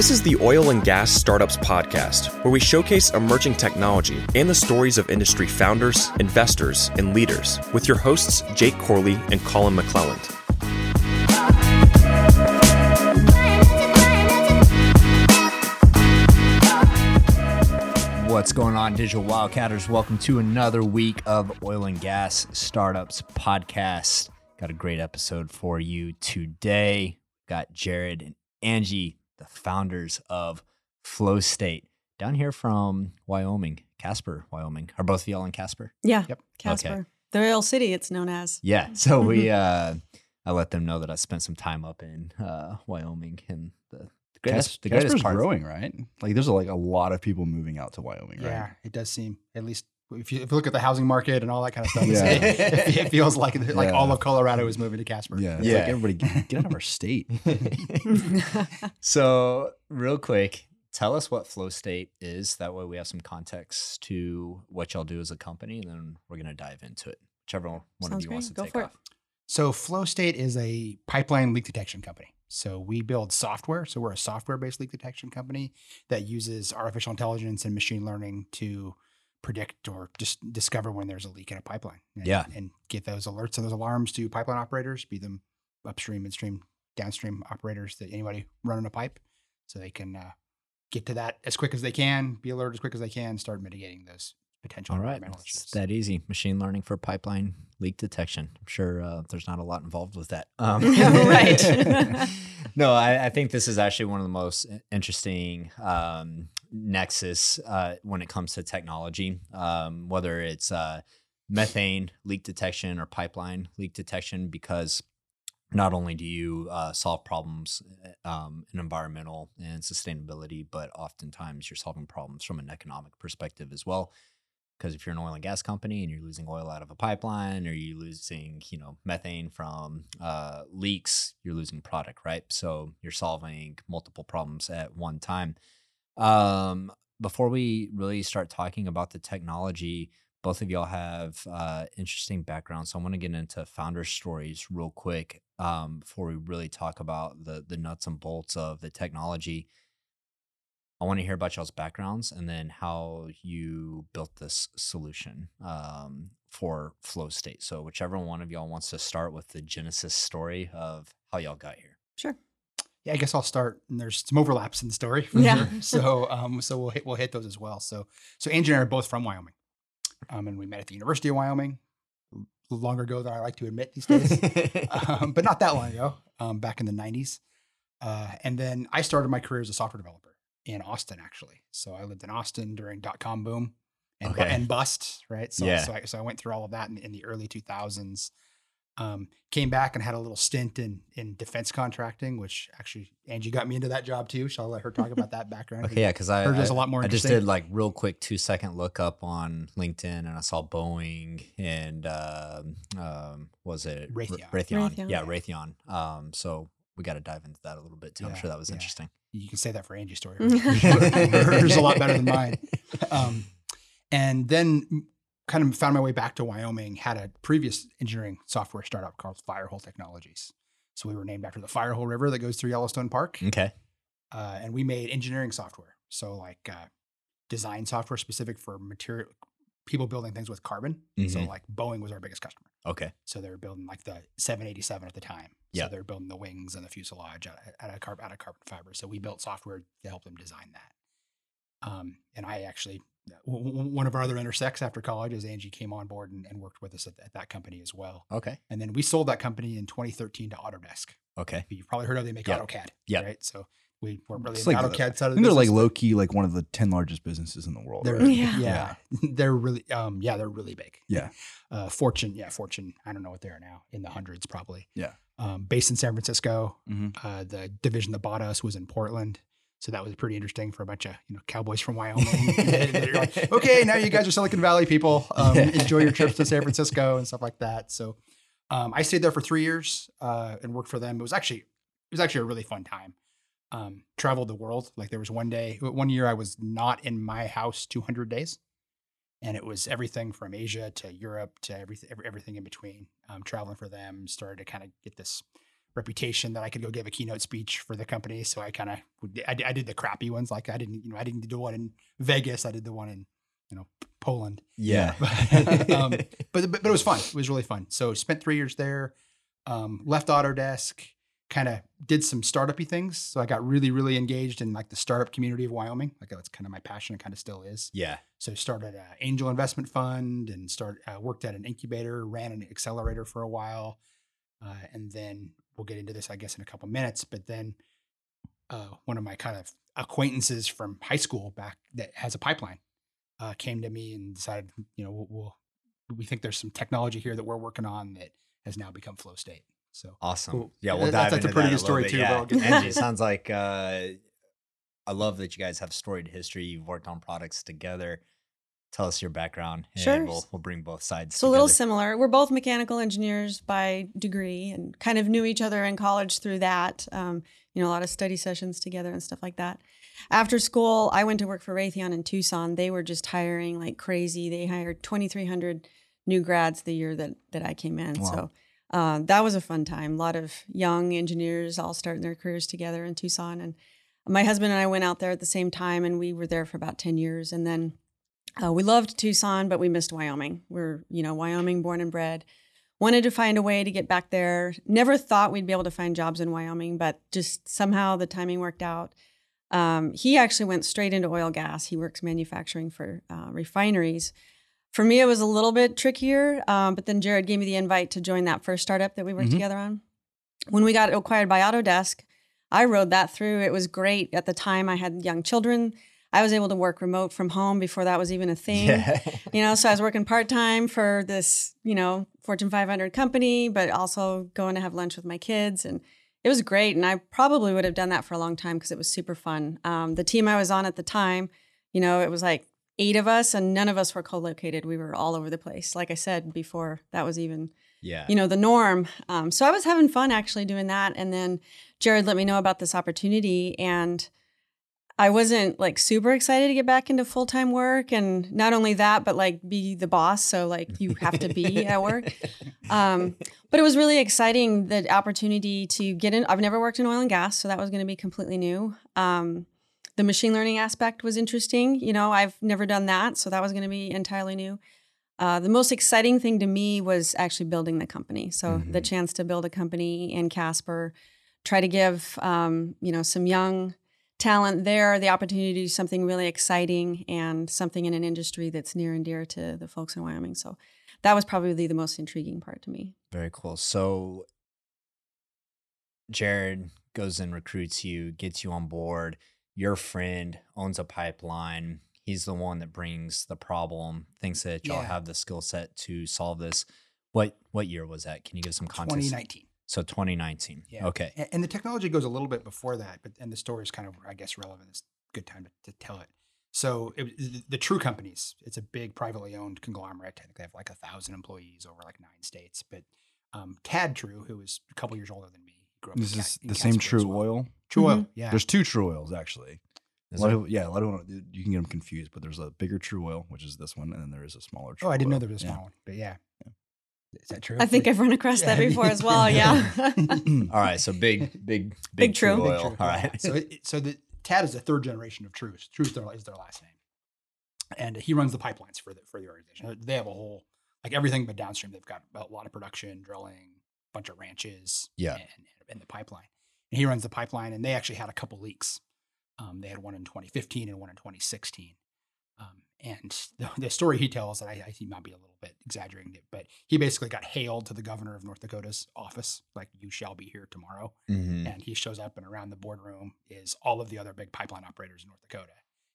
This is the Oil and Gas Startups Podcast, where we showcase emerging technology and the stories of industry founders, investors, and leaders with your hosts, Jake Corley and Collin McLelland. What's going on, Digital Wildcatters? Welcome to another week of Oil and Gas Startups Podcast. Got a great episode for you today. Got Jared and Angie the founders of Flow State down here from Wyoming, Casper, Wyoming. Are both of y'all in Casper? Yeah. Yep. Casper. Okay. The Oil City, it's known as. Yeah. So we, uh, I let them know that I spent some time up in uh, Wyoming and the, the greatest, Cas- the greatest Casper's part. growing, right? Like there's like a lot of people moving out to Wyoming, right? Yeah, it does seem at least if you, if you look at the housing market and all that kind of stuff, Yeah. it, it feels like like Yeah. all of Colorado is moving to Casper. Yeah, it's Yeah. like everybody get get out of our state. so, real quick, tell us what Flow State is. That way, we have some context to what y'all do as a company, and then we're gonna dive into it. Whichever one of Sounds you wants to. Go take for it. off. So Flow State is a pipeline leak detection company. So we build software. So we're a software-based leak detection company that uses artificial intelligence and machine learning to predict or just discover when there's a leak in a pipeline. And, Yeah. and get those alerts and those alarms to pipeline operators, be them upstream, midstream, downstream operators that anybody running a pipe, so they can uh, get to that as quick as they can, be alerted as quick as they can, start mitigating those potential All right, it's that easy. Machine learning for pipeline leak detection. I'm sure uh, there's not a lot involved with that. Um, Right. no, I, I think this is actually one of the most interesting um, nexus uh, when it comes to technology, um, whether it's uh, methane leak detection or pipeline leak detection, because not only do you uh, solve problems um, in environmental and sustainability, but oftentimes you're solving problems from an economic perspective as well. Because if you're an oil and gas company and you're losing oil out of a pipeline or you're losing you know methane from uh, leaks you're losing product right? So you're solving multiple problems at one time um, before we really start talking about the technology both of y'all have uh, interesting backgrounds so i want to get into founder stories real quick um, before we really talk about the the nuts and bolts of the technology I want to hear about y'all's backgrounds and then how you built this solution um, for Flow State. So, whichever one of y'all wants to start with the genesis story of how y'all got here. sure. I guess I'll start. And there's some overlaps in the story. For Yeah. Sure. So, um, so we'll hit we'll hit those as well. So, so Angie and I are both from Wyoming, um, and we met at the University of Wyoming longer ago than I like to admit these days, um, but not that long ago. Um, back in the '90s, uh, and then I started my career as a software developer in Austin, actually. So I lived in Austin during dot com boom and, Okay. and bust, right? So, Yeah. so I, so I went through all of that in, in the early 2000s. Um, came back and had a little stint in in defense contracting, which actually Angie got me into that job too. So I'll let her talk about that background. Okay, yeah, because I, Hers is I- a lot more I just did like real quick two second look up on LinkedIn and I saw Boeing and um, um, was it R- Raytheon. Raytheon? Yeah, Raytheon. Raytheon. Um, so we got to dive into that a little bit too. I'm sure that was yeah. interesting. You can say that for Angie's story. Hers is a lot better than mine. Um, and then kind of found my way back to Wyoming, had a previous engineering software startup called Firehole Technologies. So we were named after the Firehole River that goes through Yellowstone Park. Okay. uh, and we made engineering software. So like uh, design software specific for material people building things with carbon. So Mhm. like Boeing was our biggest customer. Okay. So they were building like the 787 at the time. Yeah. So they were building the wings and the fuselage out, out of carb, out of carbon fiber. So we built software to help them design that. Um, and I actually one of our other intersects after college is Angie came on board and, and worked with us at, at that company as well. Okay. And then we sold that company in 2013 to Autodesk. Okay. You've probably heard of they make Yep. AutoCAD. Yeah. Right. So we weren't really It's in the like the- AutoCAD side I of the think they're like low key, like one of the ten largest businesses in the world. They're, right? Yeah. yeah. they're really, um, yeah, they're really big. Yeah. Uh, Fortune, yeah, Fortune. I don't know what they are now, in the hundreds probably. Yeah. Um, based in San Francisco. Mhm. Uh, the division that bought us was in Portland. So that was pretty interesting for a bunch of you know cowboys from Wyoming. Like, okay, now you guys are Silicon Valley people. Um, enjoy your trips to San Francisco and stuff like that. So um, I stayed there for three years uh, and worked for them. It was actually it was actually a really fun time. Um, traveled the world. Like there was one day, one year I was not in my house 200 days, and it was everything from Asia to Europe to everything, everything in between. Um, traveling for them, started to kind of get this reputation that I could go give a keynote speech for the company. So I kind of I, I did the crappy ones. Like I didn't you know I didn't do one in Vegas. I did the one in you know Poland. Yeah. um, but, but but it was fun. It was really fun. So spent three years there. Um, left Autodesk. Kind of did some startupy things. So I got really really engaged in like the startup community of Wyoming. Like that's kind of my passion. It kind of still is. yeah. So started an angel investment fund and start uh, worked at an incubator, ran an accelerator for a while, uh, and then we'll get into this, I guess, in a couple minutes. But then uh, one of my kind of acquaintances from high school back that has a pipeline uh, came to me and decided, you know, we'll, we'll we think there's some technology here that we're working on that has now become flow state. So Awesome. Cool. Yeah, we'll That's- dive that's a pretty that good story little too, bit. Yeah. I'll Angie, it sounds like uh, I love that you guys have storied history. You've worked on products together. Tell us your background, and Sure. we'll we'll bring both sides. So a little similar. We're both mechanical engineers by degree and kind of knew each other in college through that. Um, you know, a lot of study sessions together and stuff like that. After school, I went to work for Raytheon in Tucson. They were just hiring like crazy. They hired 2,300 new grads the year that that I came in. Wow. So uh, that was a fun time. A lot of young engineers all starting their careers together in Tucson. And my husband and I went out there at the same time, and we were there for about 10 years. And then uh, we loved Tucson, but we missed Wyoming. We're, you know, Wyoming born and bred. Wanted to find a way to get back there. Never thought we'd be able to find jobs in Wyoming, but just somehow the timing worked out. Um, he actually went straight into oil gas. He works manufacturing for uh, refineries. For me, it was a little bit trickier, um, but then Jared gave me the invite to join that first startup that we worked Mhm. together on. When we got acquired by Autodesk, I rode that through. It was great. At the time, I had young children. I was able to work remote from home before that was even a thing. Yeah. You know, so I was working part time for this, you know, Fortune 500 company, but also going to have lunch with my kids. And it was great. And I probably would have done that for a long time because it was super fun. Um, the team I was on at the time, you know, it was like eight of us and none of us were co located. We were all over the place. Like I said before, that was even yeah. you know the norm um, so i was having fun actually doing that and then jared let me know about this opportunity and i wasn't like super excited to get back into full-time work and not only that but like be the boss so like you have to be at work um, but it was really exciting the opportunity to get in i've never worked in oil and gas so that was going to be completely new um, the machine learning aspect was interesting you know i've never done that so that was going to be entirely new uh, the most exciting thing to me was actually building the company. So the Mhm. chance to build a company in Casper, try to give um, you know some young talent there the opportunity to do something really exciting and something in an industry that's near and dear to the folks in Wyoming. So that was probably the most intriguing part to me. Very cool. So Jared goes and recruits you, gets you on board. Your friend owns a pipeline. He's the one that brings the problem, thinks that y'all Yeah. have the skill set to solve this. What what year was that? Can you give some context? 2019. So 2019. Yeah. Okay. And, and the technology goes a little bit before that, but and the story is kind of, I guess, relevant. It's a good time to, to tell it. So it, the, the True Companies, it's a big privately owned conglomerate. I think they have like a thousand employees over like nine states. But um, Tad True, who is a couple years older than me, grew up This in is in the same Casper as True well. Oil. True Mhm. Oil, yeah. There's two True Oils actually. Is A lot of, yeah, a lot of you can get them confused, but there's a bigger True Oil, which is this one, and then there is a smaller. True oh, I didn't know there was a Yeah. small one, but yeah. Is that true? I think I've run across that before as well. Yeah. All right. So big, big, big, Big True. True Big. True, All yeah. right. So, it, so the Tad is the third generation of Trues. Trues their, is their last name, and he runs the pipelines for the for the organization. They have a whole like everything but downstream. They've got a lot of production, drilling, a bunch of ranches, Yeah. and, and the pipeline. And he runs the pipeline, and they actually had a couple leaks. Um, they had one in 2015 and one in 2016. Um, and the, the story he tells, and I, I he might be a little bit exaggerating it, but he basically got hailed to the governor of North Dakota's office, like "You shall be here tomorrow." Mhm. and he shows up and around the boardroom is all of the other big pipeline operators in North Dakota,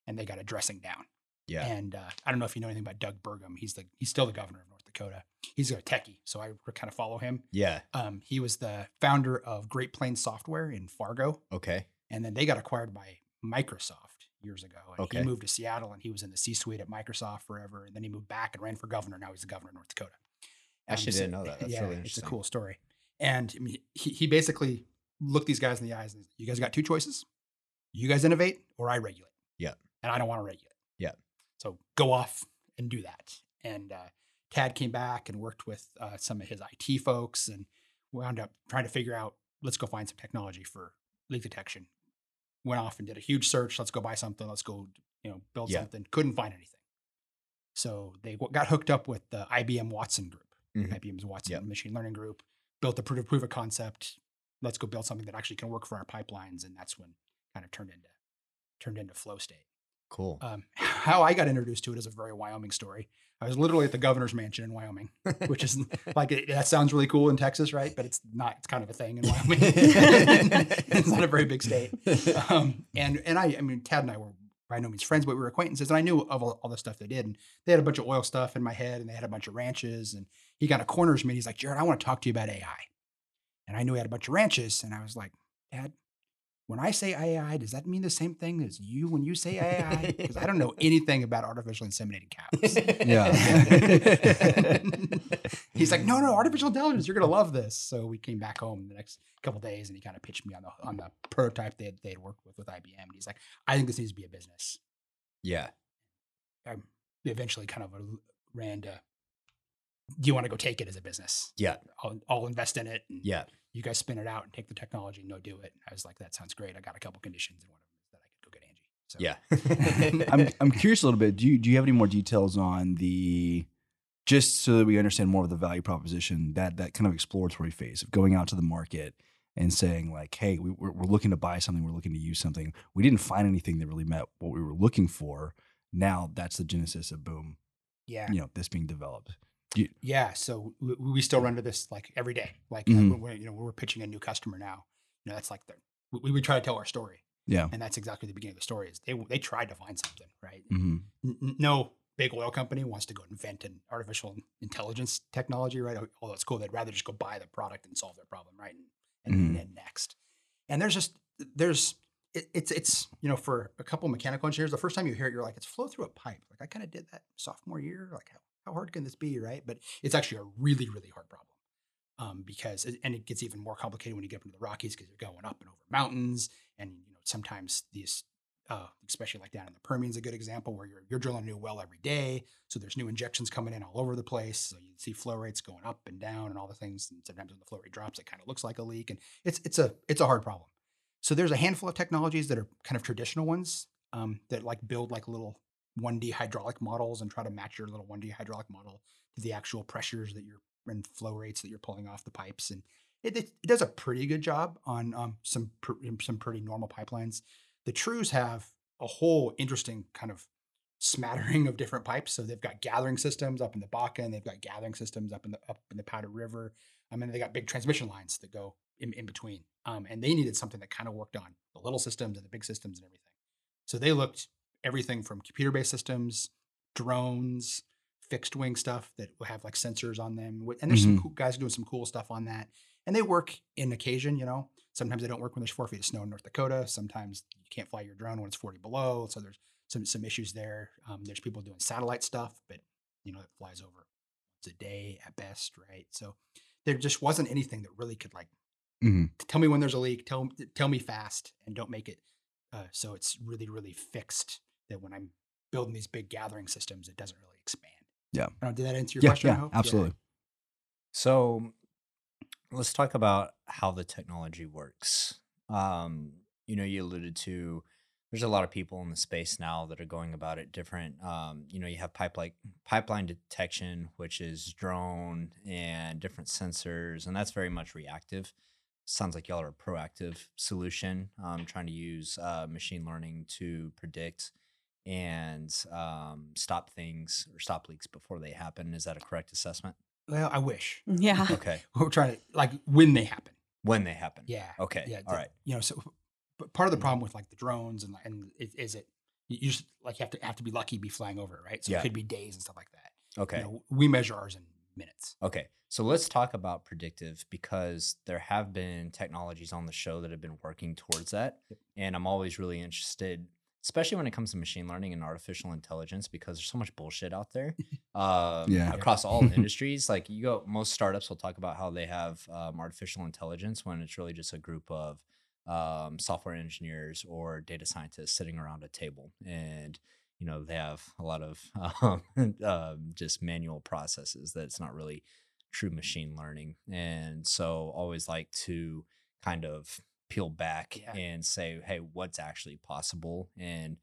and they got a dressing down. Yeah. And uh, I don't know if you know anything about Doug Burgum. He's the he's still the governor of North Dakota. He's a techie, so I kind of follow him. Yeah. Um, he was the founder of Great Plains Software in Fargo, Okay. and then they got acquired by Microsoft years ago. And Okay. he moved to Seattle, and he was in the C-suite at Microsoft forever. And then he moved back and ran for governor. Now he's the governor of North Dakota. Actually so- didn't know that. That's yeah, really It's a cool story. And I mean, he, he basically looked these guys in the eyes and you guys got two choices. You guys innovate or I regulate. Yeah. And I don't want to regulate. Yeah. So go off and do that. And uh, Tad came back and worked with uh, some of his IT folks and wound up trying to figure out let's go find some technology for leak detection. Went off and did a huge search. Let's go buy something. Let's go, you know, build Yeah. something. Couldn't find anything. So they got hooked up with the IBM Watson group, Mhm. IBM's Watson Yep. machine learning group, built a proof of, proof of concept. Let's go build something that actually can work for our pipelines. And that's when kind of turned into turned into flow state. Cool. Um, how I got introduced to it is a very Wyoming story. I was literally at the governor's mansion in Wyoming, which is like it, that sounds really cool in Texas, right? But it's not. It's kind of a thing in Wyoming. It's not a very big state. Um, and and I, I mean, Tad and I were by no means friends, but we were acquaintances, and I knew of all, all the stuff they did. And they had a bunch of oil stuff in my head, and they had a bunch of ranches. And he kind of corners me. And he's like, Jared, I want to talk to you about AI. And I knew he had a bunch of ranches, and I was like, Tad, when I say AI, does that mean the same thing as you when you say AI? Because I don't know anything about artificial inseminated cows. Yeah. He's like, no, no, artificial intelligence. You're gonna love this. So we came back home the next couple days, and he kind of pitched me on the on the prototype they had, they had worked with with IBM. And he's like, I think this needs to be a business. yeah. I eventually kind of ran to, do you want to go take it as a business? Yeah. I'll, I'll invest in it. And Yeah. You guys spin it out and take the technology and no do it. I was like, that sounds great. I got a couple conditions, and one of them is that I could go get Angie. So Yeah. I'm I'm curious a little bit. Do you do you have any more details on the just so that we understand more of the value proposition that that kind of exploratory phase of going out to the market and saying like, hey, we, we're, we're looking to buy something, we're looking to use something. We didn't find anything that really met what we were looking for. Now that's the genesis of boom. yeah. You know, this being developed. Yeah, so we, we still run to this like every day. Like uh, Mhm. when we're, you know we're pitching a new customer now. You know that's like the we, we try to tell our story, Yeah. and that's exactly the beginning of the story. Is they they tried to find something, right? hmm N- no big oil company wants to go invent an artificial intelligence technology, right? Although it's cool, they'd rather just go buy the product and solve their problem, right? And, and, Mhm. then next, and there's just there's it, it's it's you know for a couple mechanical engineers, the first time you hear it, you're like, it's flow through a pipe. Like I kind of did that sophomore year. Like how hard can this be, right? But it's actually a really really hard problem. Um, because and it gets even more complicated when you get up into the Rockies because you're going up and over mountains, and you know sometimes these uh, especially like down in the Permian is a good example where you're you're drilling a new well every day, so there's new injections coming in all over the place. So you see flow rates going up and down and all the things. And sometimes when the flow rate drops, it kind of looks like a leak, and it's it's a it's a hard problem. So there's a handful of technologies that are kind of traditional ones um, that like build like little 1D hydraulic models and try to match your little 1D hydraulic model to the actual pressures that you're and flow rates that you're pulling off the pipes, and it, it, it does a pretty good job on um, some pr- some pretty normal pipelines the Trues have a whole interesting kind of smattering of different pipes. So they've got gathering systems up in the Bakken, they've got gathering systems up in the up in the Powder River. I mean, they got big transmission lines that go in, in between. Um, and they needed something that kind of worked on the little systems and the big systems and everything. So they looked everything from computer-based systems, drones, fixed wing stuff that will have like sensors on them. And there's some Mhm. cool guys doing some cool stuff on that. And they work in occasion, you know. Sometimes they don't work when there's four feet of snow in North Dakota. Sometimes you can't fly your drone when it's 40 below. So there's some some issues there. Um, there's people doing satellite stuff, but you know, it flies over once a day at best, right? So there just wasn't anything that really could like Mhm. tell me when there's a leak, tell tell me fast, and don't make it uh, so it's really really fixed. That when I'm building these big gathering systems, it doesn't really expand. Yeah. I don't, did that answer your Yeah, question? I yeah, hope? absolutely. So let's talk about how the technology works. Um, you know, you alluded to there's a lot of people in the space now that are going about it different. Um, you know, you have pipeline pipeline detection, which is drone and different sensors, and that's very much reactive. Sounds like y'all are a proactive solution, um, trying to use uh, machine learning to predict and um, stop things or stop leaks before they happen. Is that a correct assessment? Well, I wish Yeah. Okay. we're trying to like when they happen. when they happen. Yeah. Okay. Yeah. All the- right. You know, so but part of the Mhm. problem with like the drones and and is, is it you you just like you have to have to be lucky be flying over it, right? So Yeah. it could be days and stuff like that. Okay. You know, we measure ours in minutes. Okay. So let's talk about predictive because there have been technologies on the show that have been working towards that. And I'm always really interested, especially when it comes to machine learning and artificial intelligence, because there's so much bullshit out there um, Yeah. across all industries. Like you go, most startups will talk about how they have um, artificial intelligence when it's really just a group of um, software engineers or data scientists sitting around a table and you know they have a lot of um, um, just manual processes that's not really true machine learning and so always like to kind of peel back Yeah. and say, hey, what's actually possible and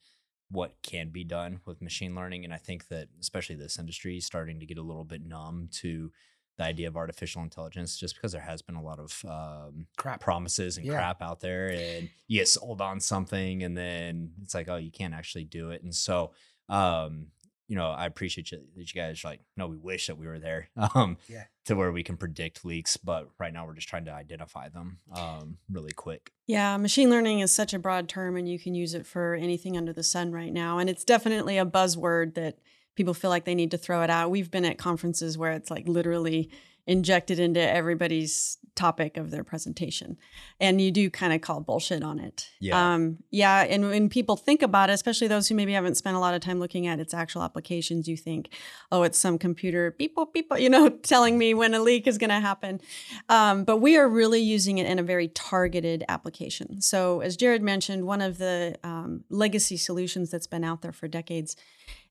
what can be done with machine learning. And I think that especially this industry is starting to get a little bit numb to the idea of artificial intelligence just because there has been a lot of um, Crap. promises and Yeah. crap out there and you get sold on something and then it's like, oh, you can't actually do it. And so, um, you know, I appreciate you, that you guys are like, no, we wish that we were there um, Yeah. to where we can predict leaks, but right now we're just trying to identify them um, really quick. Yeah, machine learning is such a broad term and you can use it for anything under the sun right now. And it's definitely a buzzword that people feel like they need to throw it out. We've been at conferences where it's like literally injected into everybody's topic of their presentation. And you do kind of call bullshit on it. Yeah. Um, yeah. And when people think about it, especially those who maybe haven't spent a lot of time looking at its actual applications, you think, oh, it's some computer boop, beep, you know, telling me when a leak is going to happen. Um, but we are really using it in a very targeted application. So, as Jared mentioned, one of the um, legacy solutions that's been out there for decades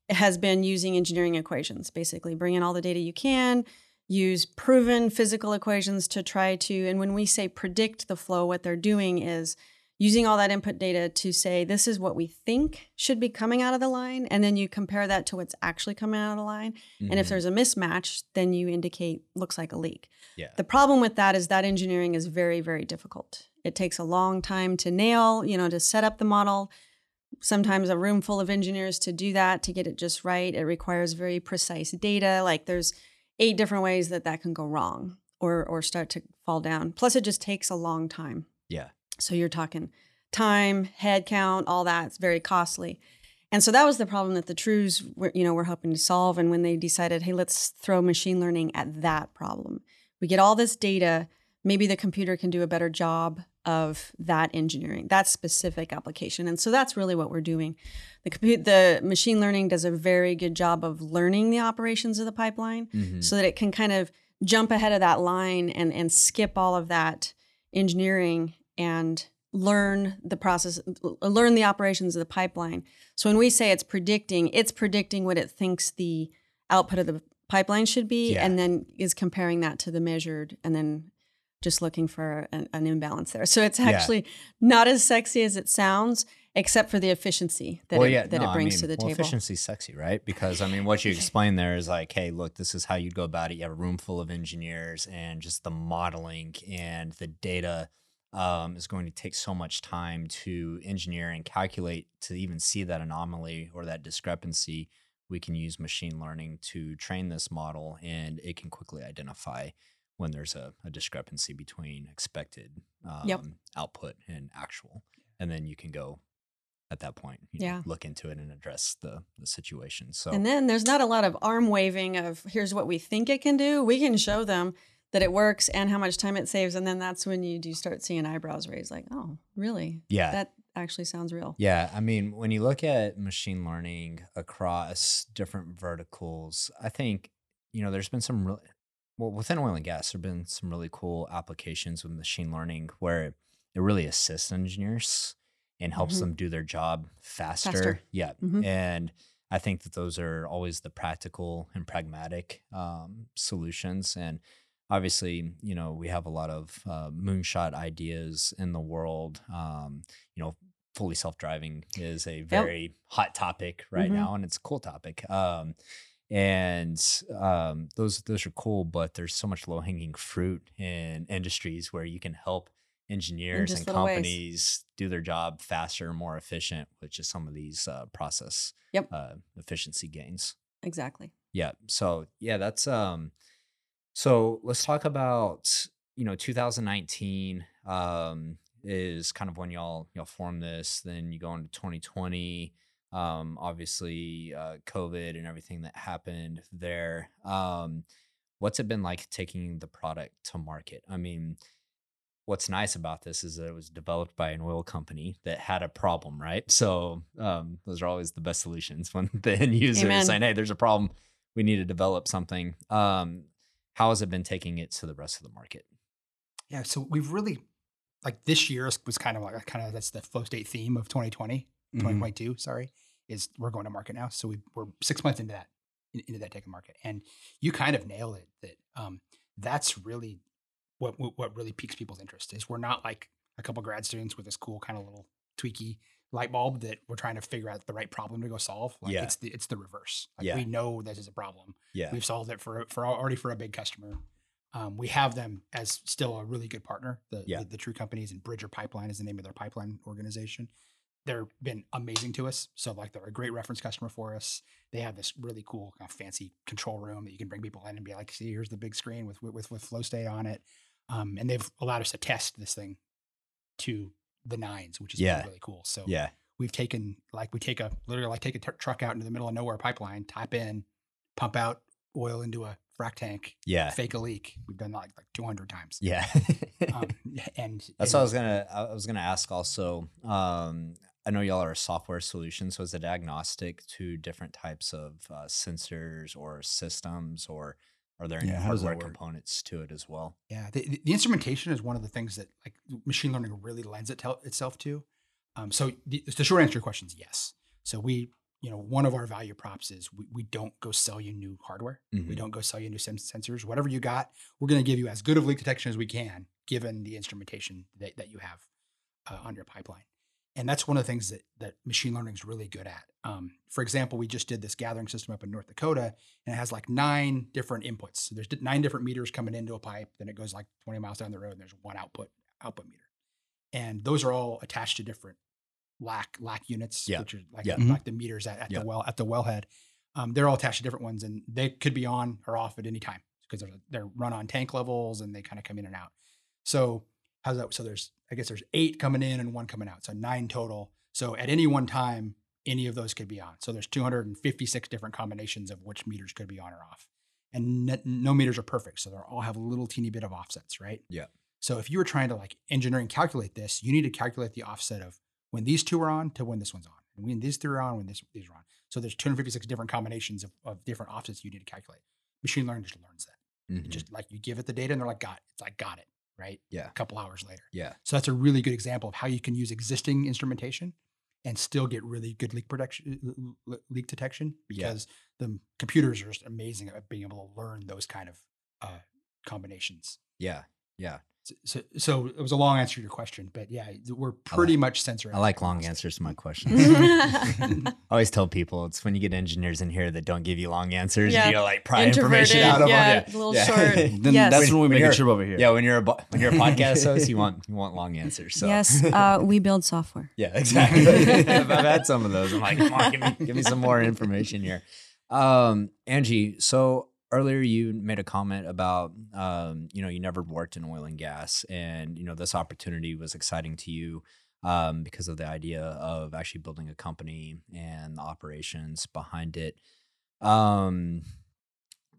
has been using engineering equations, basically bring in all the data you can, use proven physical equations to try to, and when we say predict the flow, what they're doing is using all that input data to say, this is what we think should be coming out of the line. And then you compare that to what's actually coming out of the line. And if Mhm. there's a mismatch, then you indicate looks like a leak. yeah, The problem with that is that engineering is very, very difficult. It takes a long time to nail, you know, to set up the model. Sometimes a room full of engineers to do that, to get it just right. It requires very precise data. Like there's eight different ways that that can go wrong or or start to fall down. Plus, it just takes a long time. yeah, So you're talking time, head count, all that. It's very costly. And so that was the problem that the Trues were, you know, were hoping to solve. And when they decided, hey, let's throw machine learning at that problem. We get all this data. Maybe the computer can do a better job of that engineering, that specific application. And so that's really what we're doing. The compute, the machine learning does a very good job of learning the operations of the pipeline Mhm. so that it can kind of jump ahead of that line and and skip all of that engineering and learn the process learn the operations of the pipeline so when we say it's predicting it's predicting what it thinks the output of the pipeline should be Yeah. and then is comparing that to the measured and then just looking for an, an imbalance there so it's Yeah. actually not as sexy as it sounds except for the efficiency that, well, it, yeah, that no, it brings I mean, to the well, table Efficiency's sexy, right? Because I mean, what you explain there is like, hey, look, this is how you'd go about it. You have a room full of engineers, and just the modeling and the data um, is going to take so much time to engineer and calculate to even see that anomaly or that discrepancy. We can use machine learning to train this model, and it can quickly identify when there's a, a discrepancy between expected um, Yep. output and actual, and then you can go at that point, you know, Yeah. look into it and address the the situation. So And then there's not a lot of arm waving of here's what we think it can do. We can show them that it works and how much time it saves. And then that's when you do start seeing eyebrows raised like, oh, really? yeah, That actually sounds real. yeah. I mean, when you look at machine learning across different verticals, I think you know there's been some really well within oil and gas. There've been some really cool applications with machine learning where it really assists engineers and helps Mhm. them do their job faster. Faster. Yeah, Mhm. and I think that those are always the practical and pragmatic um, solutions. And obviously, you know, we have a lot of uh, moonshot ideas in the world. Um, you know, fully self-driving is a very hot topic right Mhm. now, and it's a cool topic. Um, and um, those those are cool, but there's so much low-hanging fruit in industries where you can help engineers and little ways. companies do their job faster, more efficient, which is some of these uh, process Yep. uh, efficiency gains. Exactly. Yeah. So yeah, that's um. So let's talk about you know 2019 um is kind of when y'all y'all form this. Then you go into 2020. Um, obviously, uh, COVID and everything that happened there. Um, what's it been like taking the product to market? I mean, what's nice about this is that it was developed by an oil company that had a problem, right? So um, those are always the best solutions when the end user Amen. is saying, "Hey, there's a problem. We need to develop something." Um, how has it been taking it to the rest of the market? Yeah, so we've really like this year was kind of like kind of that's the flow state theme of 2020, Mhm. 2022. Sorry, is we're going to market now. So we we're six months into that into that tech market, and you kind of nailed it. That um, that's really what what what really piques people's interest is we're not like a couple grad students with this cool kind of little tweaky light bulb that we're trying to figure out the right problem to go solve. Like Yeah. it's the it's the reverse. Like Yeah. we know this is a problem. Yeah. We've solved it for for already for a big customer. Um, we have them as still a really good partner. The, Yeah. the the true companies and Bridger Pipeline is the name of their pipeline organization. They've been amazing to us. So like they're a great reference customer for us. They have this really cool kind of fancy control room that you can bring people in and be like, see, here's the big screen with with with flow state on it. Um, and they've allowed us to test this thing to the nines, which is Yeah. really cool. So Yeah. we've taken like we take a literally like take a truck out into the middle of nowhere pipeline, tap in, pump out oil into a frac tank, Yeah. fake a leak. We've done that like like 200 times. Yeah. Um, and That's and what I was gonna. I was gonna ask also. Um, I know y'all are a software solution, so is it agnostic to different types of uh, sensors or systems, or are there any Yeah, how does that hardware components to it as well? Yeah, the, the- instrumentation is one of the things that like machine learning really lends it itself to. Um, so the, the short answer to your question is yes. So we, you know, one of our value props is we, we don't go sell you new hardware. We Mhm. don't go sell you new sen- sensors. Whatever you got, we're going to give you as good of leak detection as we can, given the instrumentation that, that you have uh, on your pipeline. And that's one of the things that that machine learning is really good at. Um, for example, we just did this gathering system up in North Dakota, and it has like nine different inputs. So there's nine different meters coming into a pipe. Then it goes like 20 miles down the road, and there's one output output meter, and those are all attached to different LACT LACT units, Yeah. which are like Yeah. like the meters at, at Yeah. the well at the wellhead. Um, they're all attached to different ones, and they could be on or off at any time because they're they're run on tank levels and they kind of come in and out. So how's that? So there's I guess there's eight coming in and one coming out, so nine total. So at any one time, any of those could be on. So there's 256 different combinations of which meters could be on or off, and n- no meters are perfect, so they all have a little teeny bit of offsets, right? Yeah. So if you were trying to like engineering calculate this, you need to calculate the offset of when these two are on to when this one's on, and when these three are on, when this these are on. So there's 256 different combinations of, of different offsets you need to calculate. Machine learning just learns that. It Mhm. just like you give it the data, and they're like, got it. It's like got it, right? Yeah. A couple hours later. Yeah. So that's a really good example of how you can use existing instrumentation and still get really good leak protection, leak detection Yeah. because the computers are just amazing at being able to learn those kind of uh, combinations. Yeah. Yeah. So, so, so it was a long answer to your question, but yeah, we're pretty much sensor. I like long agnostic. answers to my questions. I always tell people it's when you get engineers in here that don't give you long answers. Yeah. You gotta like pry information out of yeah, them. a little short. Then Yes. that's when we make a trip over here. Yeah, when you're a when you're a podcast host, you want you want long answers. So Yes, uh, we build software. Yeah, exactly. I've had some of those. I'm like, come on, give me, give me some more information here. Um, Angie, so earlier you made a comment about, um, you know, you never worked in oil and gas, and you know this opportunity was exciting to you um, because of the idea of actually building a company and the operations behind it. Um,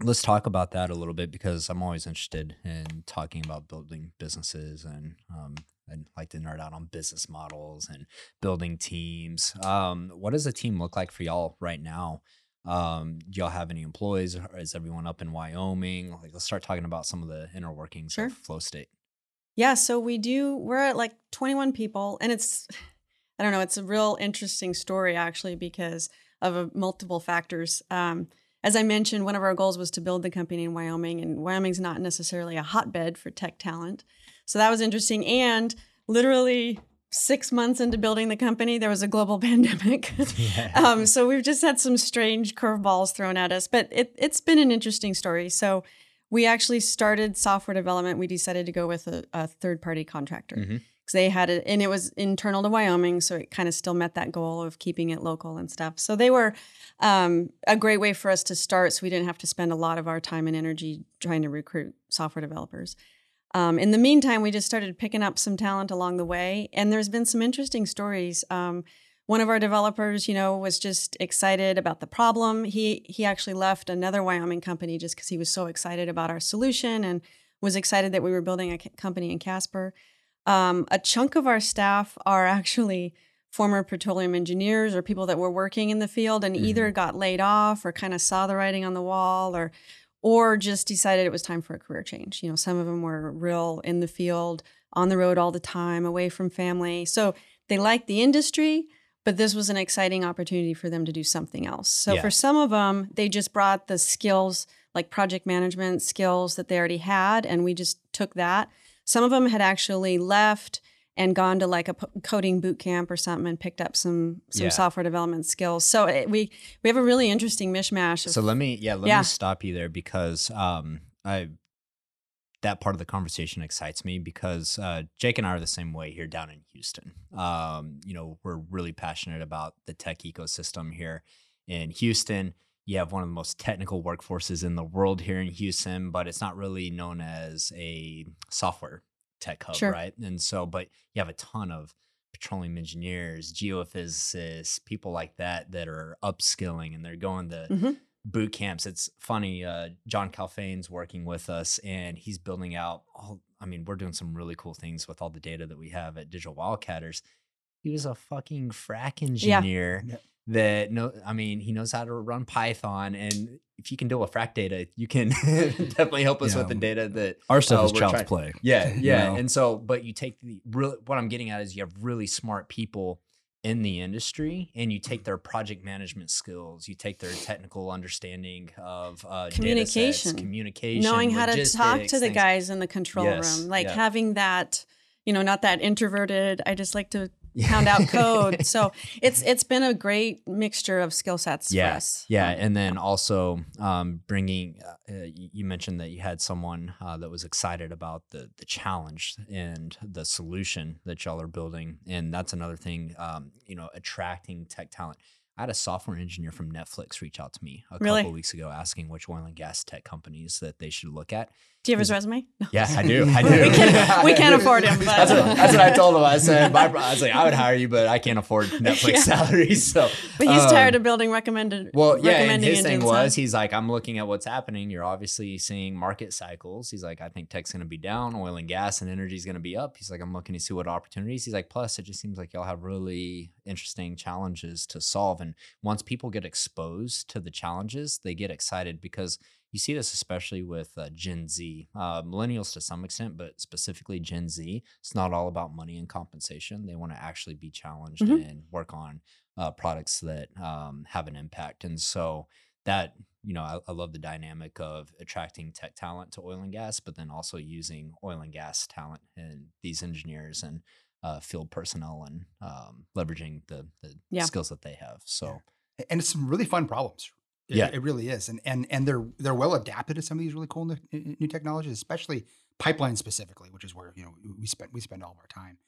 let's talk about that a little bit because I'm always interested in talking about building businesses and um, I'd like to nerd out on business models and building teams. Um, what does a team look like for y'all right now? Um, do y'all have any employees? Or is everyone up in Wyoming? Like, let's start talking about some of the inner workings Sure. of Flow State. Yeah, so we do, we're at like 21 people, and it's, I don't know, it's a real interesting story actually because of uh, multiple factors. Um, as I mentioned, one of our goals was to build the company in Wyoming, and Wyoming's not necessarily a hotbed for tech talent. So that was interesting. And literally six months into building the company, there was a global pandemic. um, so we've just had some strange curveballs thrown at us, but it, it's been an interesting story. So we actually started software development. We decided to go with a, a third party contractor because Mhm. they had it, and it was internal to Wyoming, so it kind of still met that goal of keeping it local and stuff. So they were um, a great way for us to start, so we didn't have to spend a lot of our time and energy trying to recruit software developers. Um, in the meantime, we just started picking up some talent along the way, and there's been some interesting stories. Um, one of our developers, you know, was just excited about the problem. He he actually left another Wyoming company just because he was so excited about our solution and was excited that we were building a company in Casper. Um, a chunk of our staff are actually former petroleum engineers or people that were working in the field and either got laid off or kind of saw the writing on the wall or or just decided it was time for a career change. You know, some of them were real in the field, on the road all the time, away from family. So they liked the industry, but this was an exciting opportunity for them to do something else. So Yeah. for some of them, they just brought the skills like project management skills that they already had, and we just took that. Some of them had actually left and gone to like a coding boot camp or something and picked up some some Yeah. software development skills. So it, we we have a really interesting mishmash. Of, So let me, yeah, let Yeah. me stop you there because um, I that part of the conversation excites me because uh, Jake and I are the same way here down in Houston. Um, you know, we're really passionate about the tech ecosystem here in Houston. You have one of the most technical workforces in the world here in Houston, but it's not really known as a software tech hub, Sure. right? And so, but you have a ton of petroleum engineers, geophysicists, people like that that are upskilling and they're going to Mhm. boot camps. It's funny. Uh, John Calfane's working with us, and he's building out all. I mean, we're doing some really cool things with all the data that we have at Digital Wildcatters. He was a fucking frack engineer Yeah. That no I mean, he knows how to run Python, and if you can deal with frack data, you can definitely help us with the data that Our stuff uh, is we're child's trying- play. yeah, you yeah. know? And so, but you take the real. What I'm getting at is you have really smart people in the industry, and you take their project management skills, you take their technical understanding of uh, data sets, Communication. communication, knowing how to talk logistics, to the things. guys in the control Yes, room, like yeah. having that, you know, not that introverted. I just like to pound out code. So it's it's been a great mixture of skill sets yeah. Yeah, and then also um, bringing. Uh, uh, you you mentioned that you had someone uh, that was excited about the the challenge and the solution that y'all are building, and that's another thing. Um, you know, attracting tech talent. I had a software engineer from Netflix reach out to me a Really? couple weeks ago asking which oil and gas tech companies that they should look at. Do you have his resume? No. Yeah, I do. I do. We can't- we can't afford him, but- That's what, that's what I told him. I said, my, I was like, I would hire you, but I can't afford Netflix Yeah. salaries. So, But he's um, tired of building recommended. well, yeah, and recommending his thing was he's like, I'm looking at what's happening. You're obviously seeing market cycles. He's like, I think tech's gonna be down, oil and gas and energy is gonna be up. He's like, I'm looking to see what opportunities. He's like, plus it just seems like y'all have really interesting challenges to solve. And once people get exposed to the challenges, they get excited because you see this especially with uh, Gen Z, uh, millennials to some extent, but specifically Gen Z. It's not all about money and compensation. They want to actually be challenged Mhm. and work on uh, products that um, have an impact. And so that, you know, I, I love the dynamic of attracting tech talent to oil and gas, but then also using oil and gas talent and these engineers and uh, field personnel and um, leveraging the, the Yeah. skills that they have. So, and it's some really fun problems. It, Yeah. it really is, and and and they're they're well adapted to some of these really cool new, new technologies, especially pipeline specifically, which is where you know we spend we spend all of our time.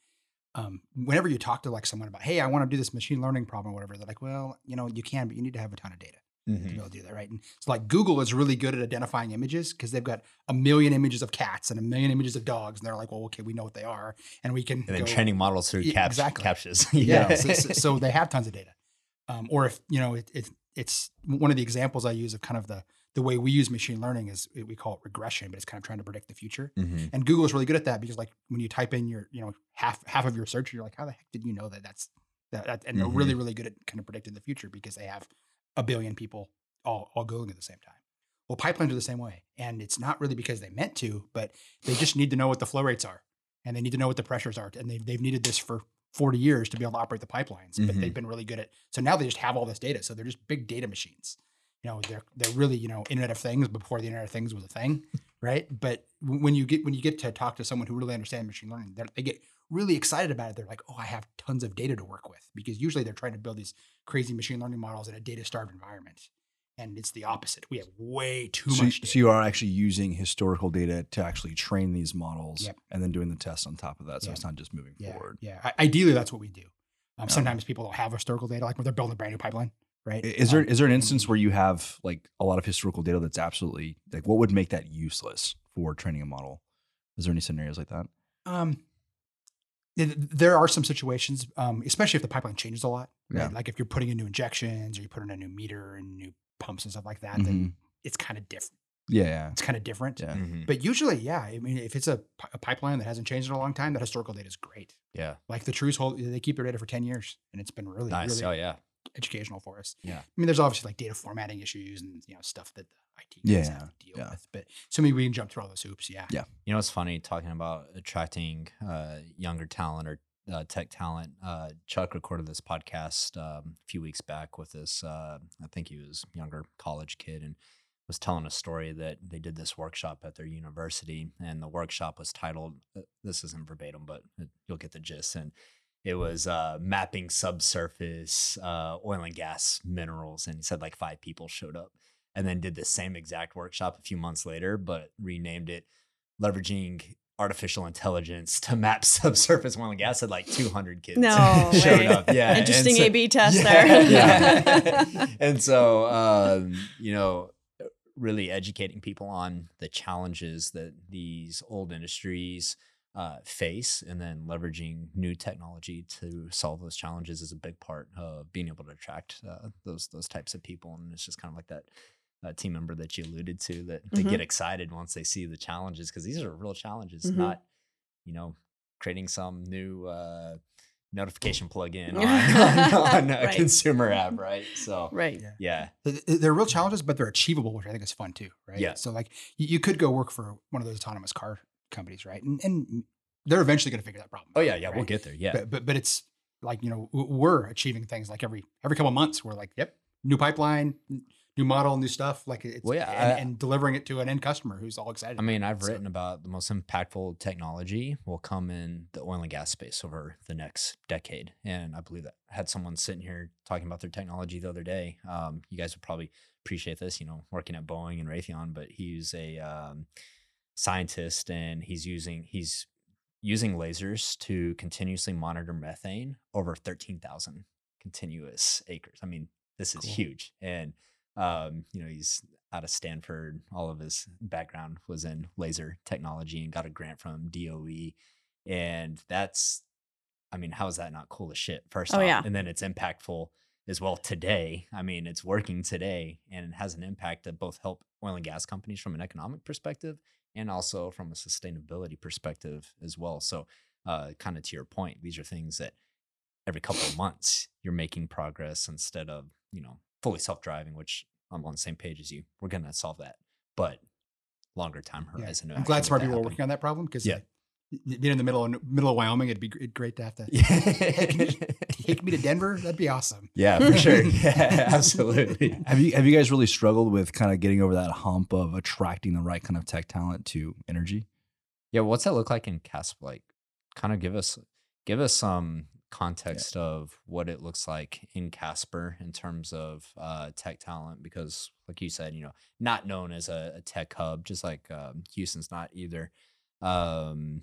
Um, whenever you talk to like someone about, hey, I want to do this machine learning problem or whatever, they're like, well, you know, you can, but you need to have a ton of data to Mhm. be able to do that, right? And so like Google is really good at identifying images because they've got a million images of cats and a million images of dogs, and they're like, well, okay, we know what they are, and we can and then go- training models through Yeah, cap- exactly. CAPTCHAs. yeah. so, so- so they have tons of data. Um, or if you know, it, it, it's one of the examples I use of kind of the the way we use machine learning is we call it regression, but it's kind of trying to predict the future. Mhm. And Google is really good at that because like when you type in your you know half half of your search, you're like, how the heck did you know that that's that? that and they're really really good at kind of predicting the future because they have a billion people all all going at the same time. Well, pipelines are the same way, and it's not really because they meant to, but they just need to know what the flow rates are, and they need to know what the pressures are, and they've they've needed this for 40 years to be able to operate the pipelines, but Mhm. they've been really good at. So now they just have all this data, so they're just big data machines. You know, they're they're really you know Internet of Things before the Internet of Things was a thing, right? But when you get when you get to talk to someone who really understands machine learning, they get really excited about it. They're like, oh, I have tons of data to work with because usually they're trying to build these crazy machine learning models in a data starved environment. And it's the opposite. We have way too so, much. so you are actually using historical data to actually train these models Yep. and then doing the tests on top of that. So Yeah. it's not just moving yeah, forward. yeah. I- Ideally, that's what we do. Um, sometimes people don't have historical data, like when they're building a brand new pipeline, right? Is there Um, is there an instance where you have like a lot of historical data that's absolutely like what would make that useless for training a model? Is there any scenarios like that? Um, there are some situations, um, especially if the pipeline changes a lot. Right? Yeah. Like if you're putting in new injections or you put in a new meter and new pumps and stuff like that, Mhm. then it's kind of different. Yeah, yeah, It's kind of different. yeah. Mhm. But usually, yeah. I mean, if it's a, a pipeline that hasn't changed in a long time, that historical data is great. Yeah. Like the Trues hold, they keep their data for ten years, and it's been really, Nice. really Oh, yeah. educational for us. Yeah. I mean, there's obviously like data formatting issues and you know stuff that the IT guys Yeah, have to deal yeah. with. But so maybe we can jump through all those hoops. Yeah. Yeah. You know, it's funny talking about attracting uh, younger talent or uh, tech talent. Uh, Chuck recorded this podcast um, a few weeks back with this. Uh, I think he was younger college kid, and was telling a story that they did this workshop at their university, and the workshop was titled. uh, This isn't verbatim, but you'll get the gist. And it was uh, mapping subsurface uh, oil and gas minerals, and he said like five people showed up, and then did the same exact workshop a few months later, but renamed it leveraging artificial intelligence to map subsurface oil and gas. Had like 200 kids No showed up. Yeah, Interesting so- A/B test yeah, there. yeah. and so, um, you know, really educating people on the challenges that these old industries uh, face, and then leveraging new technology to solve those challenges is a big part of being able to attract uh, those those types of people. And it's just kind of like that. Uh, team member that you alluded to that they Mhm. get excited once they see the challenges because these are real challenges, Mhm. not you know creating some new uh, notification plugin on, on, on a Right. consumer app, right? So right. Yeah. yeah, Th- th- They're real challenges, but they're achievable, which I think is fun too, right? Yeah. So like you, you could go work for one of those autonomous car companies, right? And, and they're eventually going to figure that problem. oh out, yeah, yeah, we'll get there. Yeah, But, but but it's like you know we're achieving things like every every couple months we're like yep new pipeline n- new model new stuff like it's Well, yeah, and, I- and delivering it to an end customer who's all excited I mean, I've So- written about the most impactful technology will come in the oil and gas space over the next decade, and I believe that. I had someone sitting here talking about their technology the other day. Um, you guys would probably appreciate this, you know, working at Boeing and Raytheon, but he's a um, scientist and he's using he's using lasers to continuously monitor methane over thirteen thousand continuous acres. I mean, this is Cool. huge, and um, you know, he's out of Stanford. All of his background was in laser technology and got a grant from DOE. And that's, I mean, how is that not cool as shit? First Oh, off, yeah. and then it's impactful as well today. I mean, it's working today and it has an impact that both help oil and gas companies from an economic perspective and also from a sustainability perspective as well. So, uh, kind of to your point, these are things that every couple of months you're making progress instead of you know fully self-driving which i'm on the same page as you we're going to solve that but longer time horizon to I'm glad smart people are working on that problem because Yeah. being in the middle of middle of Wyoming it'd be gr- great to have to yeah take me to Denver that'd be awesome yeah for sure yeah absolutely Have you have you guys really struggled with kind of getting over that hump of attracting the right kind of tech talent to energy? yeah what's that look like in casp like kind of give us give us some context of what it looks like in casper in terms of uh, tech talent because like you said you know not known as a, a tech hub just like um, houston's not either um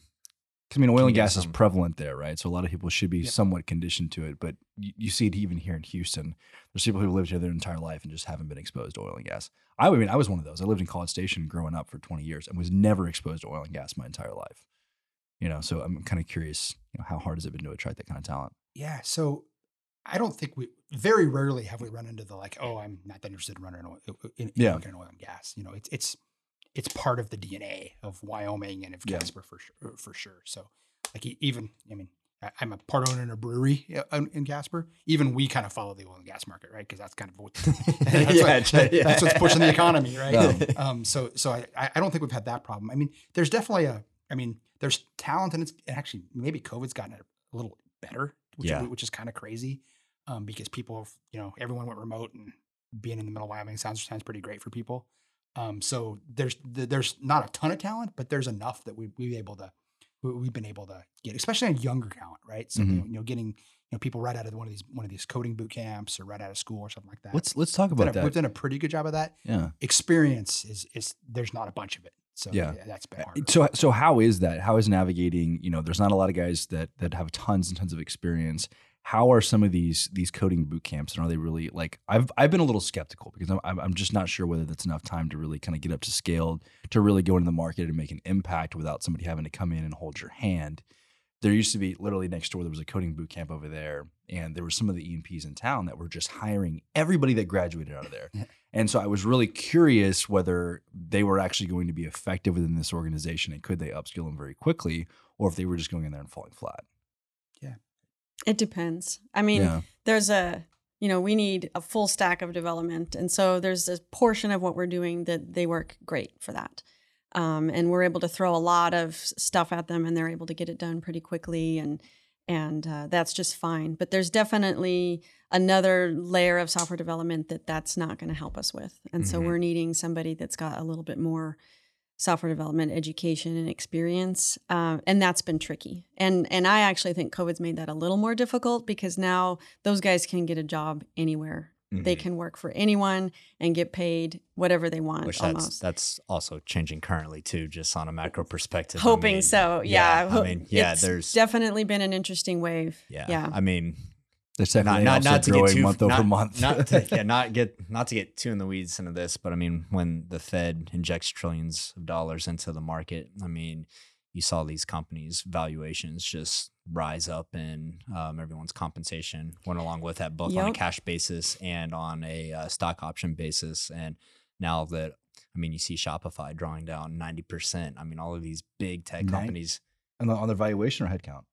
I mean, oil and gas is prevalent there, right? So a lot of people should be Yep. somewhat conditioned to it. But you, you see it even here in Houston. There's people who lived here their entire life and just haven't been exposed to oil and gas. I mean, I was one of those. I lived in College Station growing up for 20 years and was never exposed to oil and gas my entire life. You know, so I'm kind of curious, you know, how hard has it been to attract that kind of talent? yeah so I don't think we very rarely have we run into the like oh I'm not that interested in running in, oil- in, in Yeah. in oil and gas you know it's it's it's part of the DNA of Wyoming and of Yeah. Casper for sure for sure so like even I mean I'm a part owner in a brewery uh, in Casper. Even we kind of follow the oil and gas market, right? Because that's kind of what that's, Yeah, what, that's what's pushing the economy, right? Um, Um, so so I I don't think we've had that problem. I mean, there's definitely a I mean, there's talent and it's and actually maybe COVID's gotten a little better, which Yeah. which is kind of crazy. Um, because people have, you know, everyone went remote and being in the middle of Wyoming sounds sounds pretty great for people. Um, so there's there's not a ton of talent, but there's enough that we we've able to we- we've been able to get, especially on younger talent, right? So you, Mhm. know, you know, getting you know people right out of one of these one of these coding boot camps or right out of school or something like that. Let's let's talk We've about a- We've done a pretty good job of that. Yeah. Experience is is there's not a bunch of it, so Yeah. that's been hard. So so how is that? How is navigating? You know, there's not a lot of guys that that have tons and tons of experience. How are some of these these coding boot camps, and are they really like? I've I've been a little skeptical because I'm I'm just not sure whether that's enough time to really kind of get up to scale to really go into the market and make an impact without somebody having to come in and hold your hand. There used to be literally next door there was a coding boot camp over there, and there were some of the E&Ps in town that were just hiring everybody that graduated out of there. Yeah. And so I was really curious whether they were actually going to be effective within this organization and could they upskill them very quickly, or if they were just going in there and falling flat. Yeah. It depends. I mean, yeah. there's a you know we need a full stack of development and so there's a portion of what we're doing that they work great for that um, and we're able to throw a lot of stuff at them and they're able to get it done pretty quickly and and uh, that's just fine. But there's definitely another layer of software development that that's not going to help us with, and so Mhm. we're needing somebody that's got a little bit more software development education and experience, uh, and that's been tricky. And and I actually think COVID's made that a little more difficult because now those guys can get a job anywhere. They Mhm. can work for anyone and get paid whatever they want. Which that's almost. that's also changing currently too, just on a macro perspective. I Hoping mean, so. Yeah. I mean, yeah. It's There's definitely been an interesting wave. yeah. yeah. I mean, There's not definitely not also not to get too month not, over month. not to, yeah, not get not to get too in the weeds into this, but I mean, when the Fed injects trillions of dollars into the market, I mean, you saw these companies' valuations just rise up, and um, everyone's compensation went along with that, both on a cash basis and on a uh, stock option basis. And now that I mean, you see Shopify drawing down ninety percent. I mean, all of these big tech companies' on, the, on their valuation or headcount.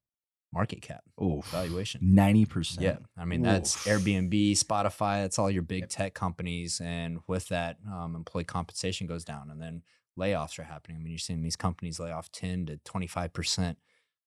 market cap Oh, valuation. ninety percent. Yeah, I mean that's Airbnb, Spotify. That's all your big tech companies, and with that, um, employee compensation goes down, and then layoffs are happening. I mean, you're seeing these companies lay off ten to twenty five percent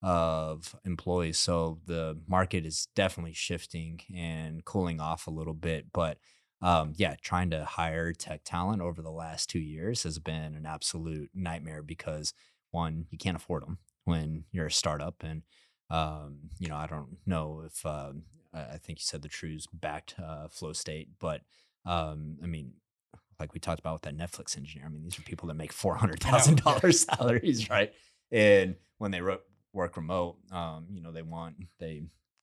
of employees. So the market is definitely shifting and cooling off a little bit. But um, yeah, trying to hire tech talent over the last two years has been an absolute nightmare because one, you can't afford them when you're a startup, and um, you know, I don't know if um, I think you said the Trues backed uh, Flow State, but um, I mean, like we talked about with that Netflix engineer, I mean, these are people that make four hundred thousand dollars salaries, right? And when they ro- work remote, um, you know, they want they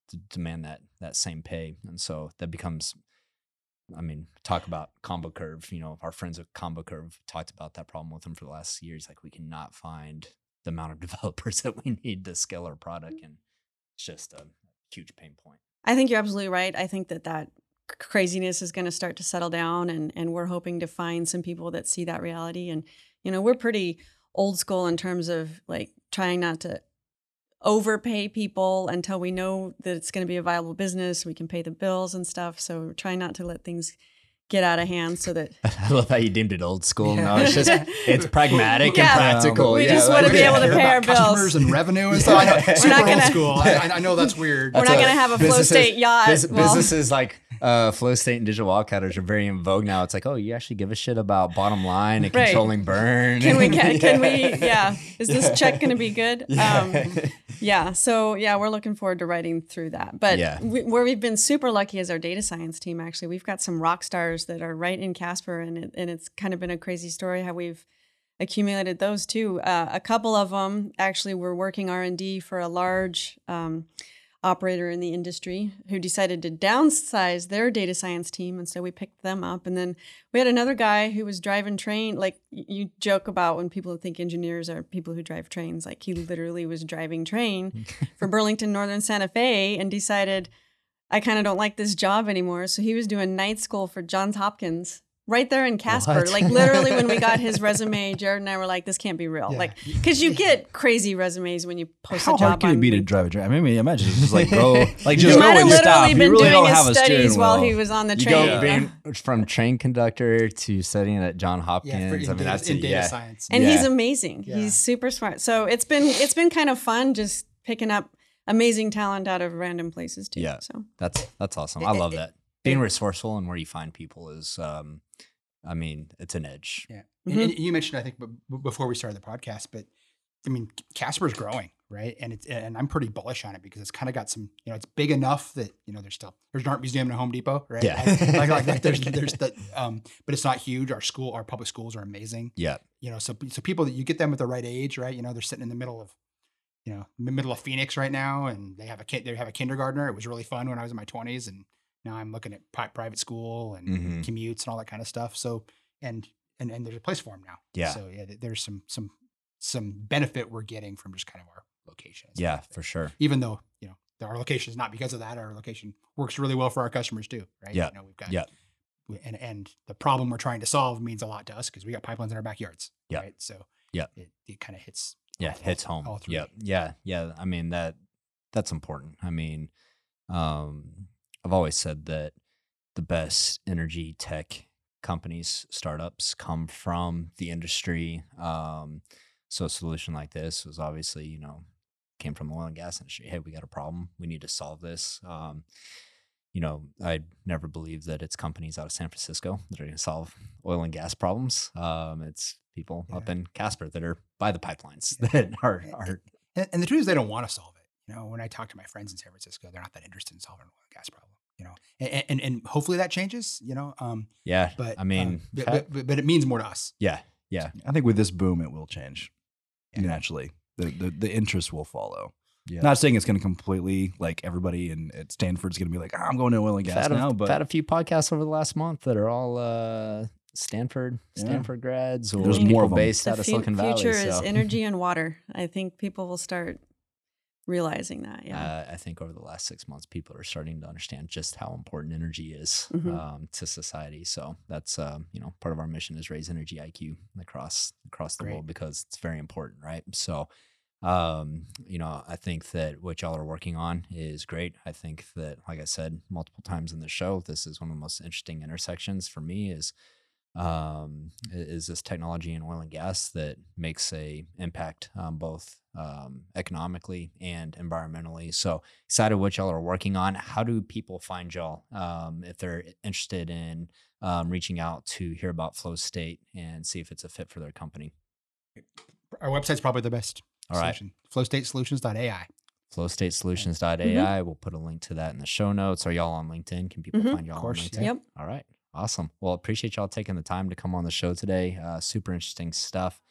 d- demand that that same pay, and so that becomes. I mean, talk about Combo Curve. You know, our friends at Combo Curve talked about that problem with them for the last years. Like, we cannot find the amount of developers that we need to scale our product, and it's just a huge pain point. I think you're absolutely right. I think that that craziness is going to start to settle down, and and we're hoping to find some people that see that reality. And you know, we're pretty old school in terms of like trying not to overpay people until we know that it's going to be a viable business. We can pay the bills and stuff. So we're not to let things get out of hand, so that I love how you deemed it old school. No, it's just it's pragmatic Yeah. and practical. We yeah, just wanna be able to pay our bills. customers and revenue and stuff. I know, We're super old gonna- school. I, I know that's weird. we're not going to have a flow state yacht. Bus- well, businesses like uh, Flow State and Digital Wildcatters are very in vogue now. It's like, oh, you actually give a shit about bottom line and Right. controlling burn. can we can, can we yeah is this check going to be good um yeah so yeah we're looking forward to writing through that but Yeah. we, where we've been super lucky is our data science team actually we've got some rock stars that are right in casper and, it, and it's kind of been a crazy story how we've accumulated those too. Uh, a couple of them actually were working r&d for a large um, operator in the industry who decided to downsize their data science team and so we picked them up. And then we had another guy who was driving train like you joke about when people think engineers are people who drive trains like he literally was driving train for burlington northern santa fe and decided i kind of don't like this job anymore so he was doing night school for johns hopkins right there in casper What? like literally when we got his resume jared and i were like this can't be real Yeah. like because you get crazy resumes when you post How a job How hard can on it be to drive a train? I mean, imagine just like go, like he just go might have literally stop. Been really doing his studies while he was on the train. you train. go being from train conductor to studying at John Hopkins. Yeah, for, I mean, data, that's in a, data yeah. science. and Yeah. he's amazing. Yeah. He's super smart. So it's been it's been kind of fun just picking up amazing talent out of random places too. Yeah. So That's that's awesome. I love that. Being resourceful and where you find people is, um, I mean, it's an edge. Yeah. Mhm. And, and you mentioned, I think, b- b- before we started the podcast, but I mean, Casper's growing, right? And it's and I'm pretty bullish on it because it's kind of got some, you know, it's big enough that you know there's still there's an art museum and a Home Depot, right? Yeah. Like, like, like, like there's there's the um, but it's not huge. Our school, our public schools are amazing. Yeah. You know, so so people that you get them at the right age, right? You know, they're sitting in the middle of, you know, the middle of Phoenix right now, and they have a kid. They have a kindergartner. It was really fun when I was in my 20s, and now I'm looking at pri- private school and Mhm. commutes and all that kind of stuff. So and and and there's a place for them now. Yeah. So yeah, there's some some some benefit we're getting from just kind of our location. Yeah, that. for sure. Even though you know our location is not because of that. Our location works really well for our customers too, right? Yeah. You know, we've got Yeah. and and the problem we're trying to solve means a lot to us because we got pipelines in our backyards. Yeah. Right. So Yeah. it, it kind of hits. Yeah, hits home. All three. Yeah, yeah, yeah. I mean that that's important. I mean, um, I've always said that the best energy tech companies, startups come from the industry. Um, so a solution like this was obviously, you know, came from the oil and gas industry. Hey, we got a problem. We need to solve this. Um, you know, I never believed that it's companies out of San Francisco that are going to solve oil and gas problems. Um, it's people Yeah. up in Casper that are by the pipelines that are, are And, and the truth is, they don't want to solve it. You know, when I talk to my friends in San Francisco, they're not that interested in solving an oil and gas problem. You know, and and, and hopefully that changes. You know, um, yeah. but I mean, um, but, but, but, but it means more to us. yeah, yeah, I think with this boom, it will change Yeah. naturally. The, the the interest will follow. yeah. Not saying it's going to completely like everybody in at Stanford's going to be like, "Ah, I'm going to oil and gas I've had, now, a, but I've had a few podcasts over the last month that are all uh, Stanford Yeah. Stanford grads or There's more of 'em. based The out of fu- Silicon Valley. future is so, energy and water. I think people will start realizing that. Yeah. uh, I think over the last six months, people are starting to understand just how important energy is Mhm. um, to society. So that's um, you know part of our mission is raise energy IQ across across the Great. world because it's very important, right? So. Um, you know, I think that what y'all are working on is great. I think that, like I said multiple times in the show, this is one of the most interesting intersections for me. Is um, is this technology in oil and gas that makes a impact um, both um, economically and environmentally. So excited what y'all are working on. How do people find y'all um, if they're interested in um, reaching out to hear about Flow State and see if it's a fit for their company? Our website's probably the best. All right. solution. FlowStateSolutions.ai. flowstatesolutions.ai. We'll put a link to that in the show notes. Are y'all on LinkedIn? Can people Mhm. find y'all Of course, on. LinkedIn? Yep. All right. Awesome. Well, appreciate y'all taking the time to come on the show today. Uh, super interesting stuff.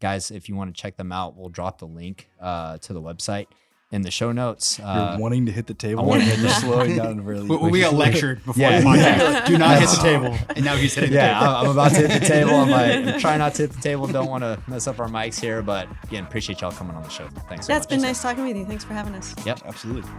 Guys, if you want to check them out, we'll drop the link uh, to the website in the show notes. you're Uh, wanting to hit the table. wanna hit You're the- slowing down really. We, we got lectured before Yeah. the podcast. Do not hit the table. And now he's hitting the yeah, table. I'm I'm about to hit the table. I'm like, I'm trying not to hit the table. Don't want to mess up our mics here. But again, appreciate y'all coming on the show. Thanks so yeah, much. it's been nice talking with you. Thanks for having us. Yep. Absolutely.